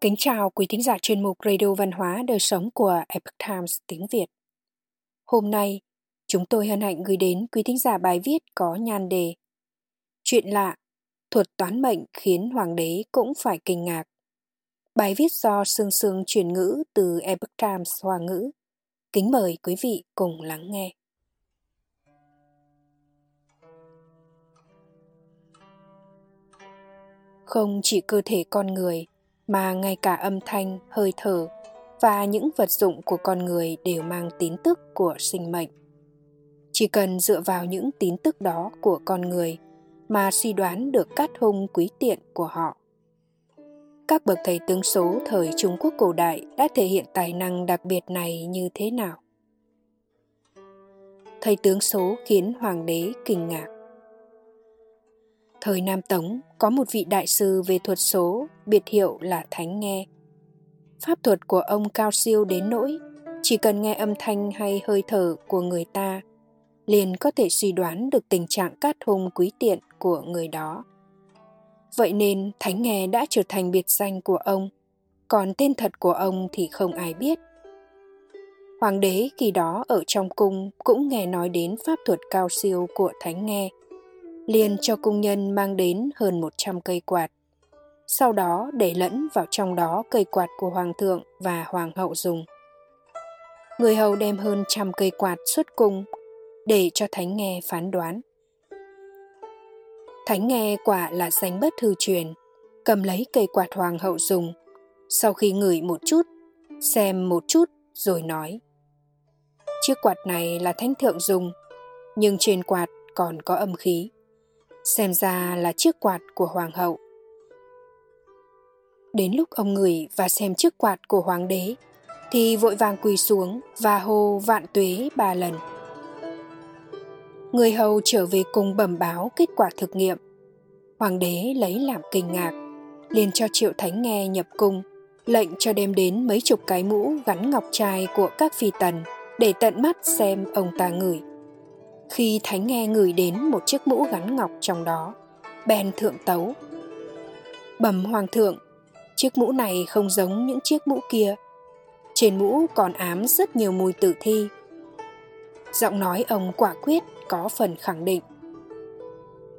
Kính chào quý thính giả chuyên mục Radio Văn hóa Đời Sống của Epoch Times tiếng Việt. Hôm nay, chúng tôi hân hạnh gửi đến quý thính giả bài viết có nhan đề Chuyện lạ, thuật toán mệnh khiến hoàng đế cũng phải kinh ngạc. Bài viết do Sương Sương chuyển ngữ từ Epoch Times Hoa ngữ. Kính mời quý vị cùng lắng nghe. Không chỉ cơ thể con người mà ngay cả âm thanh, hơi thở và những vật dụng của con người đều mang tín tức của sinh mệnh. Chỉ cần dựa vào những tín tức đó của con người mà suy đoán được cát hung quý tiện của họ. Các bậc thầy tướng số thời Trung Quốc cổ đại đã thể hiện tài năng đặc biệt này như thế nào? Thầy tướng số khiến hoàng đế kinh ngạc. Thời Nam Tống có một vị đại sư về thuật số, biệt hiệu là Thánh Nghe. Pháp thuật của ông cao siêu đến nỗi chỉ cần nghe âm thanh hay hơi thở của người ta liền có thể suy đoán được tình trạng cát hung quý tiện của người đó. Vậy nên Thánh Nghe đã trở thành biệt danh của ông, còn tên thật của ông thì không ai biết. Hoàng đế khi đó ở trong cung cũng nghe nói đến pháp thuật cao siêu của Thánh Nghe – liền cho công nhân mang đến hơn 100 cây quạt. Sau đó để lẫn vào trong đó cây quạt của hoàng thượng và hoàng hậu dùng. Người hầu đem hơn trăm cây quạt xuất cung để cho Thánh Nghe phán đoán. Thánh Nghe quả là danh bất hư truyền, cầm lấy cây quạt hoàng hậu dùng, sau khi ngửi một chút, xem một chút rồi nói. Chiếc quạt này là thánh thượng dùng, nhưng trên quạt còn có âm khí xem ra là chiếc quạt của hoàng hậu. Đến lúc ông ngửi và xem chiếc quạt của hoàng đế, thì vội vàng quỳ xuống và hô vạn tuế ba lần. Người hầu trở về cùng bẩm báo kết quả thực nghiệm. Hoàng đế lấy làm kinh ngạc, liền cho Triệu Thánh nghe nhập cung, lệnh cho đem đến mấy chục cái mũ gắn ngọc trai của các phi tần để tận mắt xem ông ta ngửi khi thánh nghe ngửi đến một chiếc mũ gắn ngọc trong đó. Bèn thượng tấu, bẩm hoàng thượng, chiếc mũ này không giống những chiếc mũ kia. Trên mũ còn ám rất nhiều mùi tử thi. Giọng nói ông quả quyết có phần khẳng định.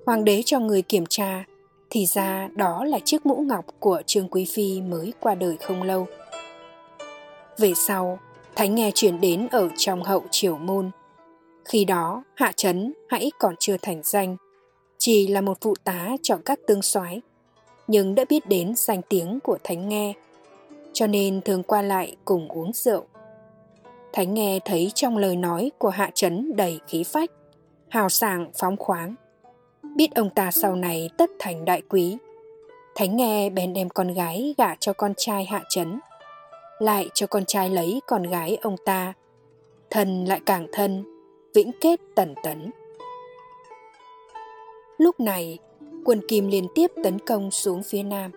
Hoàng đế cho người kiểm tra, thì ra đó là chiếc mũ ngọc của trương quý phi mới qua đời không lâu. Về sau, thánh nghe chuyển đến ở trong hậu triều môn khi đó, Hạ Trấn hãy còn chưa thành danh, chỉ là một phụ tá cho các tương soái, nhưng đã biết đến danh tiếng của Thánh Nghe, cho nên thường qua lại cùng uống rượu. Thánh Nghe thấy trong lời nói của Hạ Trấn đầy khí phách, hào sảng phóng khoáng. Biết ông ta sau này tất thành đại quý. Thánh Nghe bèn đem con gái gả cho con trai Hạ Trấn, lại cho con trai lấy con gái ông ta. Thân lại càng thân, vĩnh kết tần tấn. Lúc này, quân Kim liên tiếp tấn công xuống phía Nam.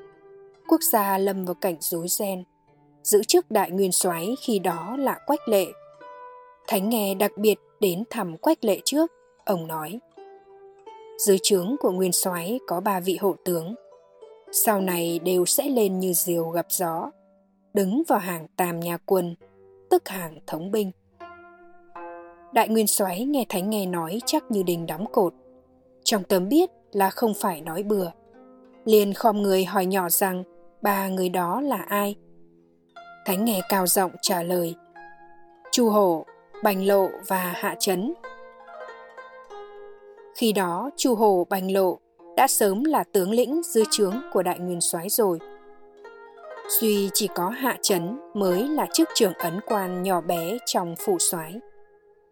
Quốc gia lâm vào cảnh rối ren. Giữ chức đại nguyên soái khi đó là Quách Lệ. Thánh nghe đặc biệt đến thăm Quách Lệ trước, ông nói. Dưới trướng của nguyên soái có ba vị hộ tướng. Sau này đều sẽ lên như diều gặp gió, đứng vào hàng tam nhà quân, tức hàng thống binh. Đại Nguyên Soái nghe Thánh nghe nói chắc như đình đóng cột. Trong tâm biết là không phải nói bừa. Liền khom người hỏi nhỏ rằng ba người đó là ai? Thánh nghe cao giọng trả lời. Chu Hổ, Bành Lộ và Hạ Trấn. Khi đó, Chu Hổ, Bành Lộ đã sớm là tướng lĩnh dưới trướng của Đại Nguyên Soái rồi. Duy chỉ có Hạ Trấn mới là chức trưởng ấn quan nhỏ bé trong phủ soái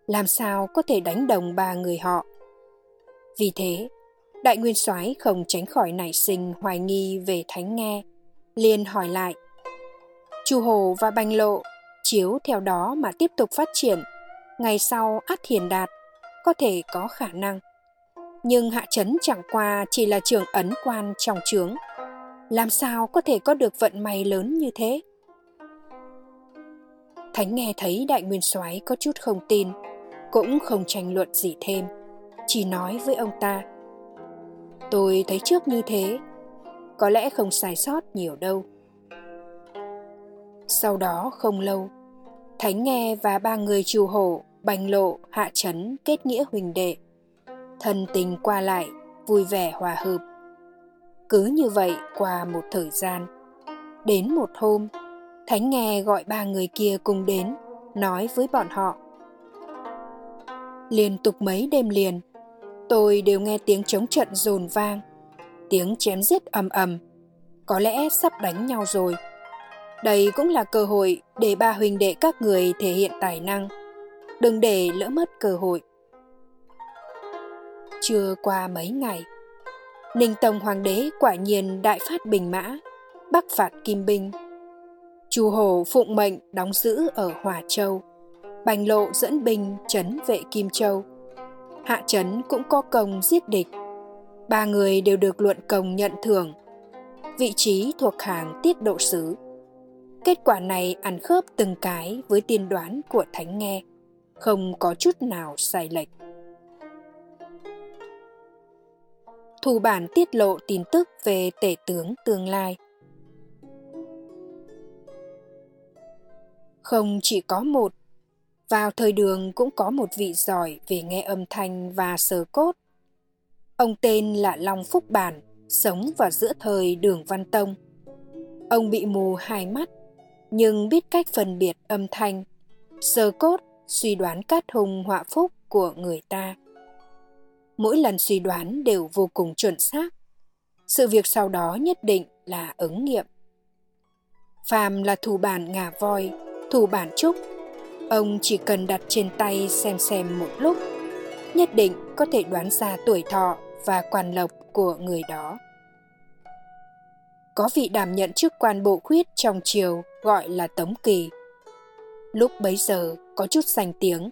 làm sao có thể đánh đồng ba người họ. Vì thế, đại nguyên soái không tránh khỏi nảy sinh hoài nghi về thánh nghe, liền hỏi lại. Chu Hồ và Bành Lộ chiếu theo đó mà tiếp tục phát triển, ngày sau át hiền đạt, có thể có khả năng. Nhưng Hạ Trấn chẳng qua chỉ là trường ấn quan trong trướng, làm sao có thể có được vận may lớn như thế? Thánh nghe thấy đại nguyên soái có chút không tin, cũng không tranh luận gì thêm chỉ nói với ông ta tôi thấy trước như thế có lẽ không sai sót nhiều đâu Sau đó không lâu, Thánh Nghe và ba người trù hổ, bành lộ, hạ chấn kết nghĩa huỳnh đệ. Thân tình qua lại, vui vẻ hòa hợp. Cứ như vậy qua một thời gian. Đến một hôm, Thánh Nghe gọi ba người kia cùng đến, nói với bọn họ. Liên tục mấy đêm liền, tôi đều nghe tiếng chống trận rồn vang, tiếng chém giết ầm ầm, có lẽ sắp đánh nhau rồi. Đây cũng là cơ hội để ba huynh đệ các người thể hiện tài năng. Đừng để lỡ mất cơ hội. Chưa qua mấy ngày, Ninh Tông Hoàng đế quả nhiên đại phát bình mã, bắc phạt Kim Binh. Chu Hồ phụng mệnh đóng giữ ở Hòa Châu. Bành Lộ dẫn binh chấn vệ Kim Châu. Hạ Trấn cũng có công giết địch. Ba người đều được luận công nhận thưởng. Vị trí thuộc hàng tiết độ sứ. Kết quả này ăn khớp từng cái với tiên đoán của Thánh Nghe, không có chút nào sai lệch. Thủ bản tiết lộ tin tức về tể tướng tương lai. Không chỉ có một, vào thời đường cũng có một vị giỏi về nghe âm thanh và sờ cốt. Ông tên là Long Phúc Bản, sống vào giữa thời đường Văn Tông. Ông bị mù hai mắt nhưng biết cách phân biệt âm thanh, sờ cốt, suy đoán cát hùng họa phúc của người ta. Mỗi lần suy đoán đều vô cùng chuẩn xác. Sự việc sau đó nhất định là ứng nghiệm. Phàm là thủ bản ngà voi, thủ bản trúc. Ông chỉ cần đặt trên tay xem xem một lúc, nhất định có thể đoán ra tuổi thọ và quan lộc của người đó có vị đảm nhận chức quan bộ khuyết trong triều gọi là Tống Kỳ. Lúc bấy giờ có chút danh tiếng,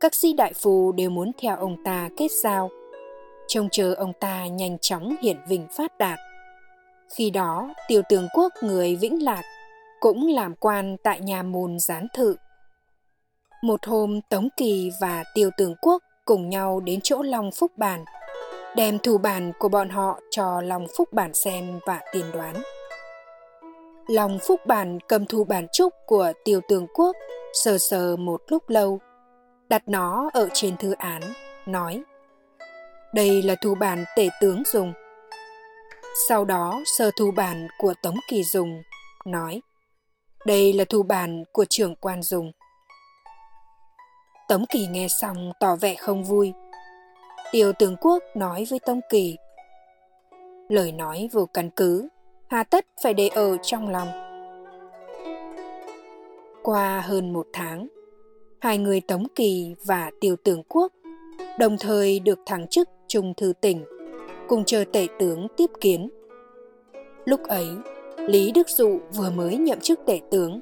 các sĩ đại phu đều muốn theo ông ta kết giao, trông chờ ông ta nhanh chóng hiển vinh phát đạt. Khi đó, tiêu tướng quốc người Vĩnh Lạc cũng làm quan tại nhà môn gián thự. Một hôm Tống Kỳ và tiêu Tường quốc cùng nhau đến chỗ Long Phúc Bản – đem thủ bản của bọn họ cho Long Phúc Bản xem và tiên đoán. Long Phúc Bản cầm thủ bản trúc của Tiêu Tường Quốc, sờ sờ một lúc lâu, đặt nó ở trên thư án, nói Đây là thủ bản tể tướng dùng. Sau đó sờ thủ bản của Tống Kỳ dùng, nói Đây là thủ bản của trưởng quan dùng. Tống Kỳ nghe xong tỏ vẻ không vui, Tiêu tướng quốc nói với Tông Kỳ. Lời nói vô căn cứ, hà tất phải để ở trong lòng. Qua hơn một tháng, hai người Tống Kỳ và Tiêu tướng quốc đồng thời được thăng chức trung thư tỉnh, cùng chờ tể tướng tiếp kiến. Lúc ấy, Lý Đức Dụ vừa mới nhậm chức tể tướng,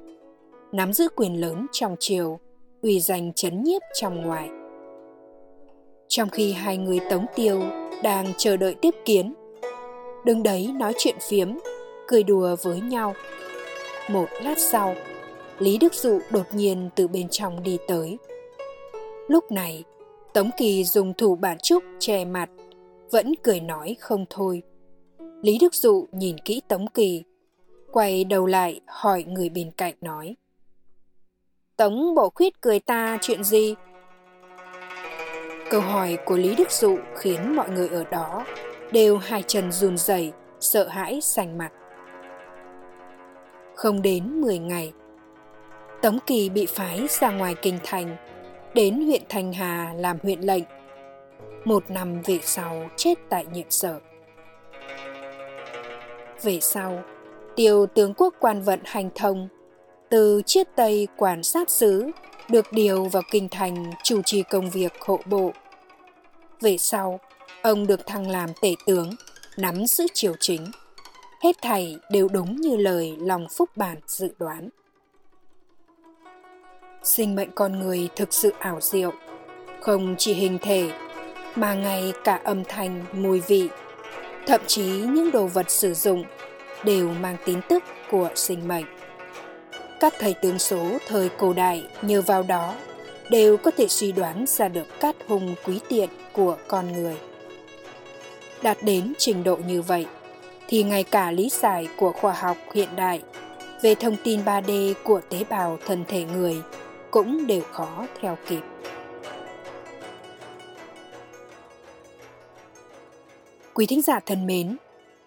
nắm giữ quyền lớn trong triều, uy danh chấn nhiếp trong ngoài. Trong khi hai người tống tiêu đang chờ đợi tiếp kiến, đứng đấy nói chuyện phiếm, cười đùa với nhau. Một lát sau, Lý Đức Dụ đột nhiên từ bên trong đi tới. Lúc này, Tống Kỳ dùng thủ bản trúc che mặt, vẫn cười nói không thôi. Lý Đức Dụ nhìn kỹ Tống Kỳ, quay đầu lại hỏi người bên cạnh nói. Tống bộ khuyết cười ta chuyện gì? Câu hỏi của Lý Đức Dụ khiến mọi người ở đó đều hai chân run rẩy, sợ hãi sành mặt. Không đến 10 ngày, Tống Kỳ bị phái ra ngoài kinh thành, đến huyện thành Hà làm huyện lệnh. Một năm về sau chết tại nhiệm sở. Về sau, tiêu tướng quốc quan vận hành thông, từ chiết tây quản sát sứ được điều vào kinh thành chủ trì công việc hộ bộ. Về sau, ông được thăng làm tể tướng, nắm giữ triều chính. Hết thảy đều đúng như lời lòng phúc bản dự đoán. Sinh mệnh con người thực sự ảo diệu, không chỉ hình thể, mà ngay cả âm thanh, mùi vị, thậm chí những đồ vật sử dụng đều mang tín tức của sinh mệnh. Các thầy tướng số thời cổ đại nhờ vào đó đều có thể suy đoán ra được cát hùng quý tiện của con người. Đạt đến trình độ như vậy, thì ngay cả lý giải của khoa học hiện đại về thông tin 3D của tế bào thân thể người cũng đều khó theo kịp. Quý thính giả thân mến,